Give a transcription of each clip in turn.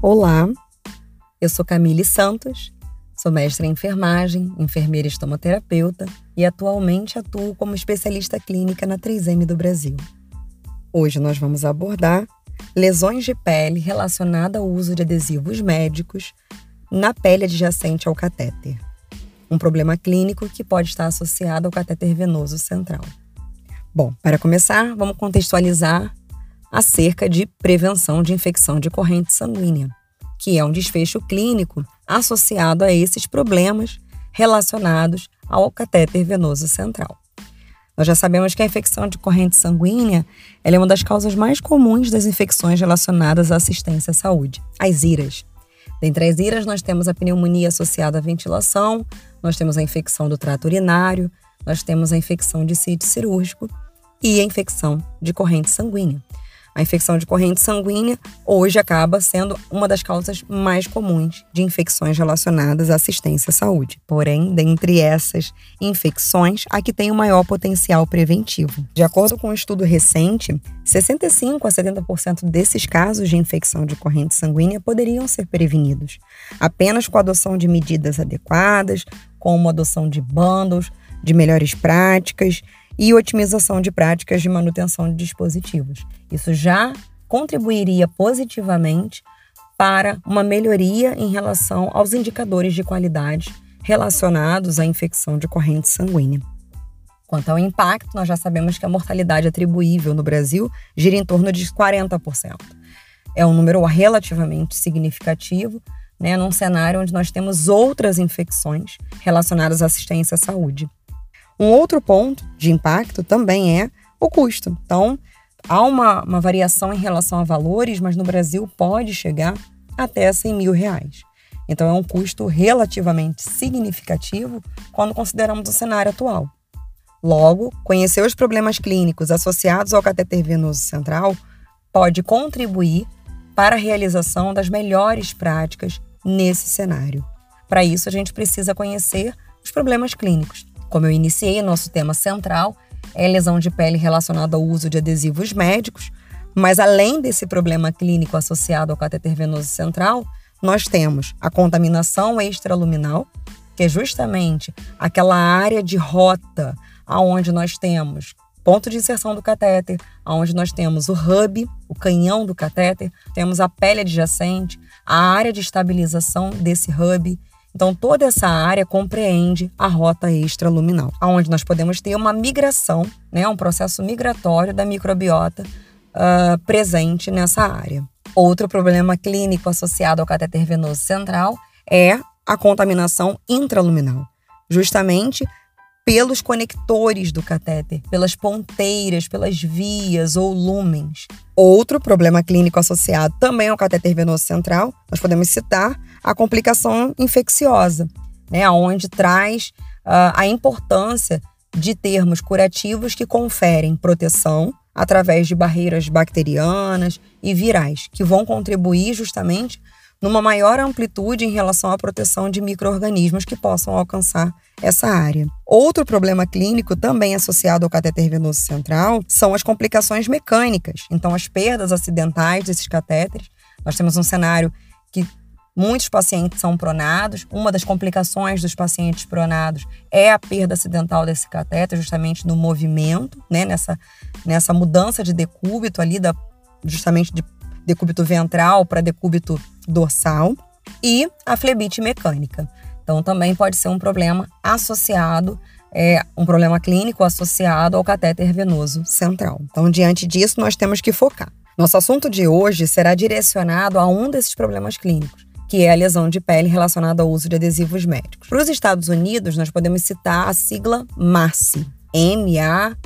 Olá, eu sou Camille Santos, sou mestre em enfermagem, enfermeira estomoterapeuta e atualmente atuo como especialista clínica na 3M do Brasil. Hoje nós vamos abordar lesões de pele relacionadas ao uso de adesivos médicos na pele adjacente ao catéter. Um problema clínico que pode estar associado ao catéter venoso central. Bom, para começar, vamos contextualizar acerca de prevenção de infecção de corrente sanguínea, que é um desfecho clínico associado a esses problemas relacionados ao catéter venoso central. Nós já sabemos que a infecção de corrente sanguínea é uma das causas mais comuns das infecções relacionadas à assistência à saúde, as IRAS. Dentre as IRAS, nós temos a pneumonia associada à ventilação, nós temos a infecção do trato urinário, nós temos a infecção de sítio cirúrgico e a infecção de corrente sanguínea. A infecção de corrente sanguínea hoje acaba sendo uma das causas mais comuns de infecções relacionadas à assistência à saúde. Porém, dentre essas infecções, a que tem o maior potencial preventivo. De acordo com um estudo recente, 65 a 70% desses casos de infecção de corrente sanguínea poderiam ser prevenidos, apenas com a adoção de medidas adequadas, como a adoção de bundles, de melhores práticas e otimização de práticas de manutenção de dispositivos. Isso já contribuiria positivamente para uma melhoria em relação aos indicadores de qualidade relacionados à infecção de corrente sanguínea. Quanto ao impacto, nós já sabemos que a mortalidade atribuível no Brasil gira em torno de 40%. É um número relativamente significativo, né, num cenário onde nós temos outras infecções relacionadas à assistência à saúde. Um outro ponto de impacto também é o custo. Então, há uma, uma variação em relação a valores, mas no Brasil pode chegar até 100 mil reais. Então, é um custo relativamente significativo quando consideramos o cenário atual. Logo, conhecer os problemas clínicos associados ao cateter venoso central pode contribuir para a realização das melhores práticas nesse cenário. Para isso, a gente precisa conhecer os problemas clínicos. Como eu iniciei, nosso tema central é lesão de pele relacionada ao uso de adesivos médicos, mas além desse problema clínico associado ao cateter venoso central, nós temos a contaminação extraluminal, que é justamente aquela área de rota aonde nós temos ponto de inserção do catéter, aonde nós temos o hub, o canhão do catéter, temos a pele adjacente, a área de estabilização desse hub, então, toda essa área compreende a rota extraluminal, onde nós podemos ter uma migração, né, um processo migratório da microbiota uh, presente nessa área. Outro problema clínico associado ao catéter venoso central é a contaminação intraluminal, justamente pelos conectores do catéter, pelas ponteiras, pelas vias ou lumens. Outro problema clínico associado também ao catéter venoso central, nós podemos citar a complicação infecciosa, né, onde traz uh, a importância de termos curativos que conferem proteção através de barreiras bacterianas e virais, que vão contribuir justamente numa maior amplitude em relação à proteção de micro-organismos que possam alcançar essa área. Outro problema clínico também associado ao catéter venoso central são as complicações mecânicas. Então, as perdas acidentais desses catéteres. Nós temos um cenário que muitos pacientes são pronados. Uma das complicações dos pacientes pronados é a perda acidental desse catéter, justamente no movimento, né? nessa, nessa mudança de decúbito ali, da, justamente de decúbito ventral para decúbito dorsal, e a flebite mecânica. Então, também pode ser um problema associado, é, um problema clínico associado ao catéter venoso central. Então, diante disso, nós temos que focar. Nosso assunto de hoje será direcionado a um desses problemas clínicos, que é a lesão de pele relacionada ao uso de adesivos médicos. Para os Estados Unidos, nós podemos citar a sigla MARSI, M-A-R-S-I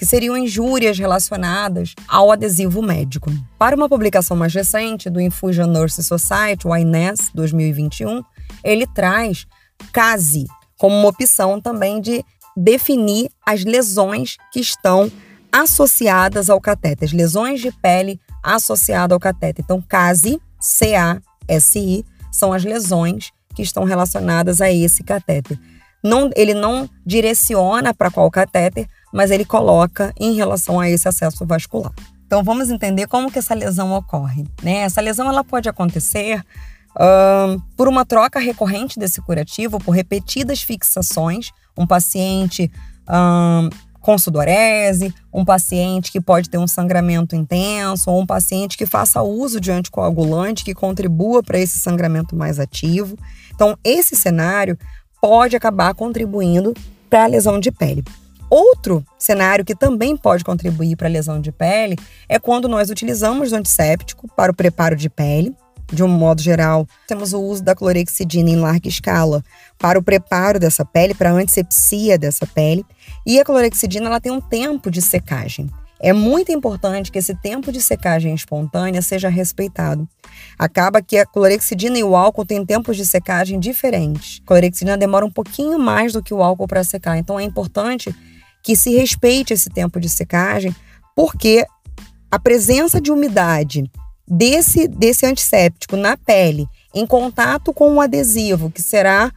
que seriam injúrias relacionadas ao adesivo médico. Para uma publicação mais recente do Infusion Nurse Society, o INES 2021, ele traz CASI como uma opção também de definir as lesões que estão associadas ao catéter, as lesões de pele associadas ao catéter. Então, CASI, C-A-S-I, são as lesões que estão relacionadas a esse catéter. Não, ele não direciona para qual catéter, mas ele coloca em relação a esse acesso vascular. Então vamos entender como que essa lesão ocorre. Né? Essa lesão ela pode acontecer uh, por uma troca recorrente desse curativo, por repetidas fixações. Um paciente uh, com sudorese, um paciente que pode ter um sangramento intenso, ou um paciente que faça uso de anticoagulante que contribua para esse sangramento mais ativo. Então, esse cenário pode acabar contribuindo para a lesão de pele. Outro cenário que também pode contribuir para a lesão de pele é quando nós utilizamos o antisséptico para o preparo de pele. De um modo geral, temos o uso da clorexidina em larga escala para o preparo dessa pele, para a antisepsia dessa pele. E a clorexidina ela tem um tempo de secagem. É muito importante que esse tempo de secagem espontânea seja respeitado. Acaba que a clorexidina e o álcool têm tempos de secagem diferentes. A clorexidina demora um pouquinho mais do que o álcool para secar, então é importante que se respeite esse tempo de secagem, porque a presença de umidade desse, desse antisséptico na pele em contato com o adesivo que será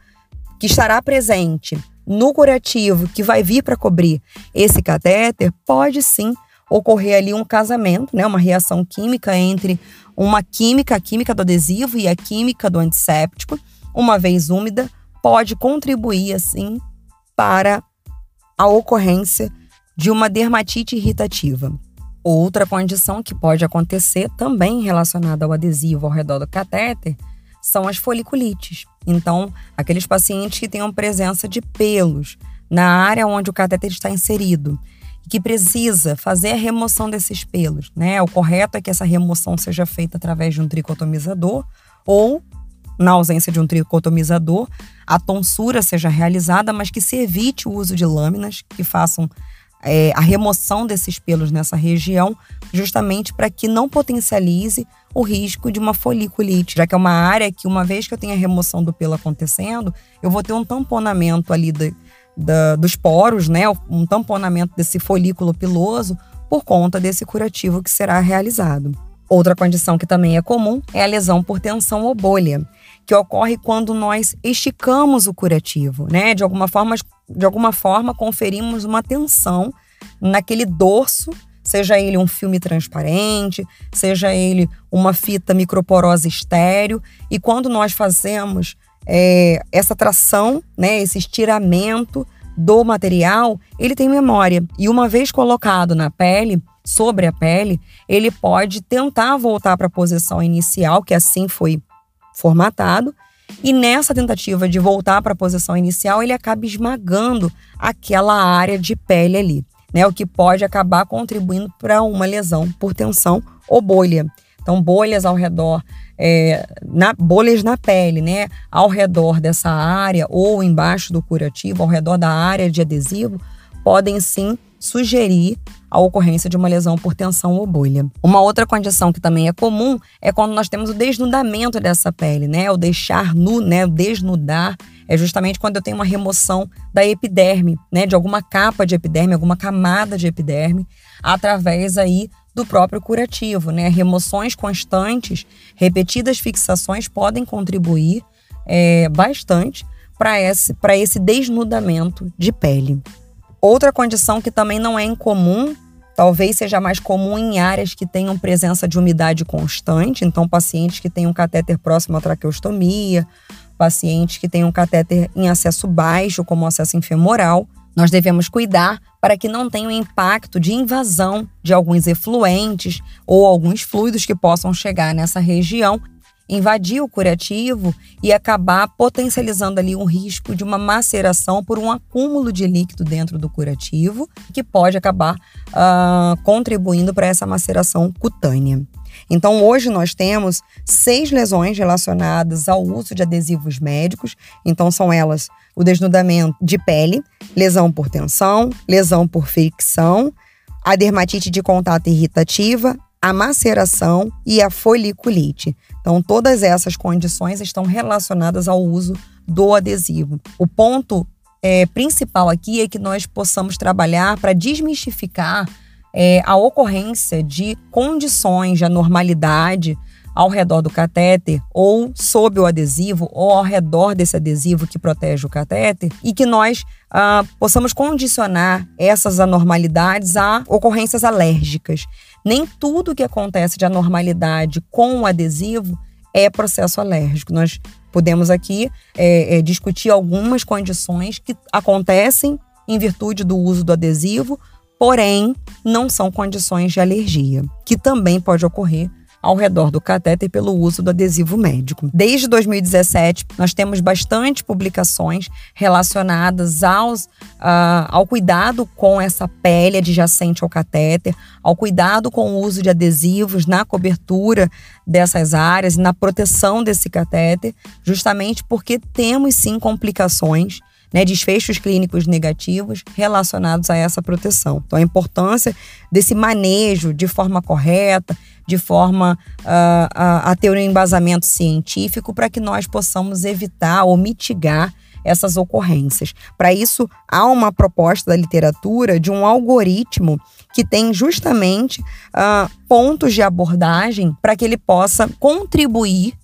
que estará presente no curativo que vai vir para cobrir esse catéter, pode sim ocorrer ali um casamento, né, uma reação química entre uma química, a química do adesivo e a química do antisséptico, uma vez úmida, pode contribuir assim para a ocorrência de uma dermatite irritativa. Outra condição que pode acontecer também relacionada ao adesivo ao redor do catéter são as foliculites. Então, aqueles pacientes que tenham presença de pelos na área onde o catéter está inserido e que precisa fazer a remoção desses pelos, né? O correto é que essa remoção seja feita através de um tricotomizador ou na ausência de um tricotomizador, a tonsura seja realizada, mas que se evite o uso de lâminas que façam é, a remoção desses pelos nessa região, justamente para que não potencialize o risco de uma foliculite, já que é uma área que, uma vez que eu tenho a remoção do pelo acontecendo, eu vou ter um tamponamento ali de, dos poros, né? Um tamponamento desse folículo piloso por conta desse curativo que será realizado. Outra condição que também é comum é a lesão por tensão ou bolha, que ocorre quando nós esticamos o curativo, né? De alguma forma, de alguma forma conferimos uma tensão naquele dorso, seja ele um filme transparente, seja ele uma fita microporosa estéreo, e quando nós fazemos é, essa tração, né, esse estiramento do material, ele tem memória. E uma vez colocado na pele, sobre a pele, ele pode tentar voltar para a posição inicial, que assim foi formatado, e nessa tentativa de voltar para a posição inicial, ele acaba esmagando aquela área de pele ali, né? O que pode acabar contribuindo para uma lesão por tensão ou bolha. Então, bolhas ao redor, é, na, bolhas na pele, né? Ao redor dessa área ou embaixo do curativo, ao redor da área de adesivo, podem sim sugerir a ocorrência de uma lesão por tensão ou bolha. Uma outra condição que também é comum é quando nós temos o desnudamento dessa pele, né? O deixar nu, né? O desnudar é justamente quando eu tenho uma remoção da epiderme, né? De alguma capa de epiderme, alguma camada de epiderme, através aí do próprio curativo, né? Remoções constantes, repetidas fixações podem contribuir é, bastante para esse, esse desnudamento de pele. Outra condição que também não é incomum, talvez seja mais comum em áreas que tenham presença de umidade constante, então pacientes que um catéter próximo à traqueostomia, pacientes que um catéter em acesso baixo, como acesso infemoral, nós devemos cuidar para que não tenha um impacto de invasão de alguns efluentes ou alguns fluidos que possam chegar nessa região invadir o curativo e acabar potencializando ali um risco de uma maceração por um acúmulo de líquido dentro do curativo, que pode acabar uh, contribuindo para essa maceração cutânea. Então, hoje nós temos seis lesões relacionadas ao uso de adesivos médicos. Então, são elas o desnudamento de pele, lesão por tensão, lesão por fricção, a dermatite de contato irritativa, a maceração e a foliculite. Então, todas essas condições estão relacionadas ao uso do adesivo. O ponto é, principal aqui é que nós possamos trabalhar para desmistificar é, a ocorrência de condições de anormalidade ao redor do catéter ou sob o adesivo ou ao redor desse adesivo que protege o catéter e que nós ah, possamos condicionar essas anormalidades a ocorrências alérgicas. Nem tudo que acontece de anormalidade com o adesivo é processo alérgico. Nós podemos aqui é, é, discutir algumas condições que acontecem em virtude do uso do adesivo, porém não são condições de alergia, que também pode ocorrer ao redor do catéter pelo uso do adesivo médico. Desde 2017, nós temos bastante publicações relacionadas aos, uh, ao cuidado com essa pele adjacente ao catéter, ao cuidado com o uso de adesivos na cobertura dessas áreas, na proteção desse catéter, justamente porque temos sim complicações né, desfechos clínicos negativos relacionados a essa proteção. Então, a importância desse manejo de forma correta, de forma uh, a, a ter um embasamento científico para que nós possamos evitar ou mitigar essas ocorrências. Para isso, há uma proposta da literatura de um algoritmo que tem justamente uh, pontos de abordagem para que ele possa contribuir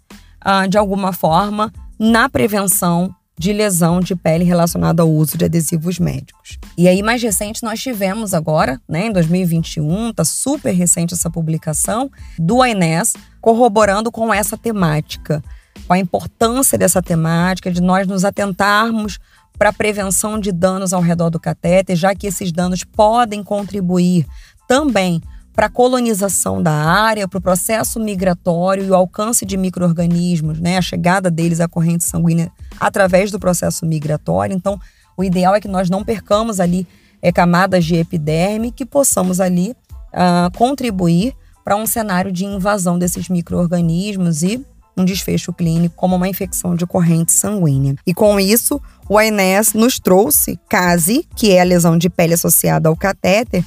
uh, de alguma forma na prevenção de lesão de pele relacionada ao uso de adesivos médicos. E aí, mais recente, nós tivemos agora, né, em 2021, tá super recente essa publicação, do AINES corroborando com essa temática, com a importância dessa temática, de nós nos atentarmos para a prevenção de danos ao redor do catéter, já que esses danos podem contribuir também para a colonização da área, para o processo migratório e o alcance de micro-organismos, né, a chegada deles à corrente sanguínea através do processo migratório. Então, o ideal é que nós não percamos ali é, camadas de epiderme, que possamos ali uh, contribuir para um cenário de invasão desses micro-organismos e um desfecho clínico como uma infecção de corrente sanguínea. E com isso, o ANES nos trouxe CASE, que é a lesão de pele associada ao catéter,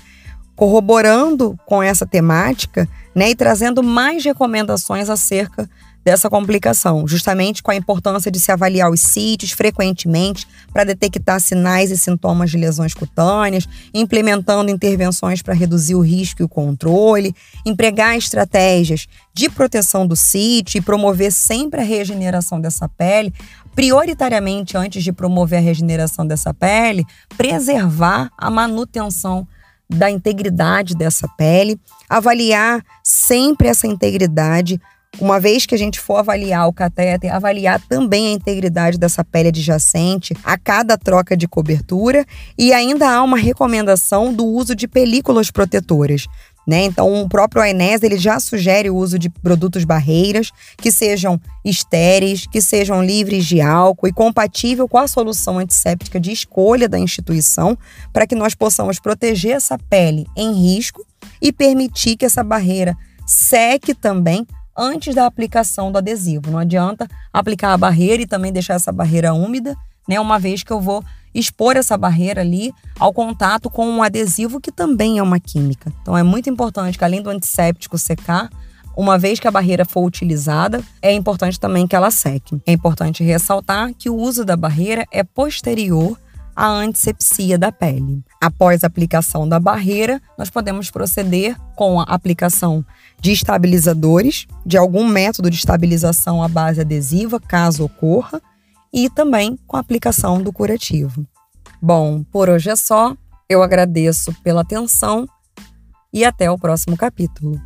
corroborando com essa temática né, e trazendo mais recomendações acerca dessa complicação, justamente com a importância de se avaliar os sítios frequentemente para detectar sinais e sintomas de lesões cutâneas, implementando intervenções para reduzir o risco e o controle, empregar estratégias de proteção do sítio e promover sempre a regeneração dessa pele, prioritariamente antes de promover a regeneração dessa pele, preservar a manutenção da integridade dessa pele, avaliar sempre essa integridade. Uma vez que a gente for avaliar o catéter, avaliar também a integridade dessa pele adjacente a cada troca de cobertura e ainda há uma recomendação do uso de películas protetoras. Né? Então, o próprio AENES ele já sugere o uso de produtos barreiras que sejam estéreis, que sejam livres de álcool e compatível com a solução antisséptica de escolha da instituição, para que nós possamos proteger essa pele em risco e permitir que essa barreira seque também antes da aplicação do adesivo. Não adianta aplicar a barreira e também deixar essa barreira úmida, né? Uma vez que eu vou expor essa barreira ali ao contato com um adesivo que também é uma química. Então é muito importante que além do antisséptico secar, uma vez que a barreira for utilizada, é importante também que ela seque. É importante ressaltar que o uso da barreira é posterior à antisepsia da pele. Após a aplicação da barreira, nós podemos proceder com a aplicação de estabilizadores, de algum método de estabilização à base adesiva, caso ocorra, e também com a aplicação do curativo. Bom, por hoje é só. Eu agradeço pela atenção e até o próximo capítulo.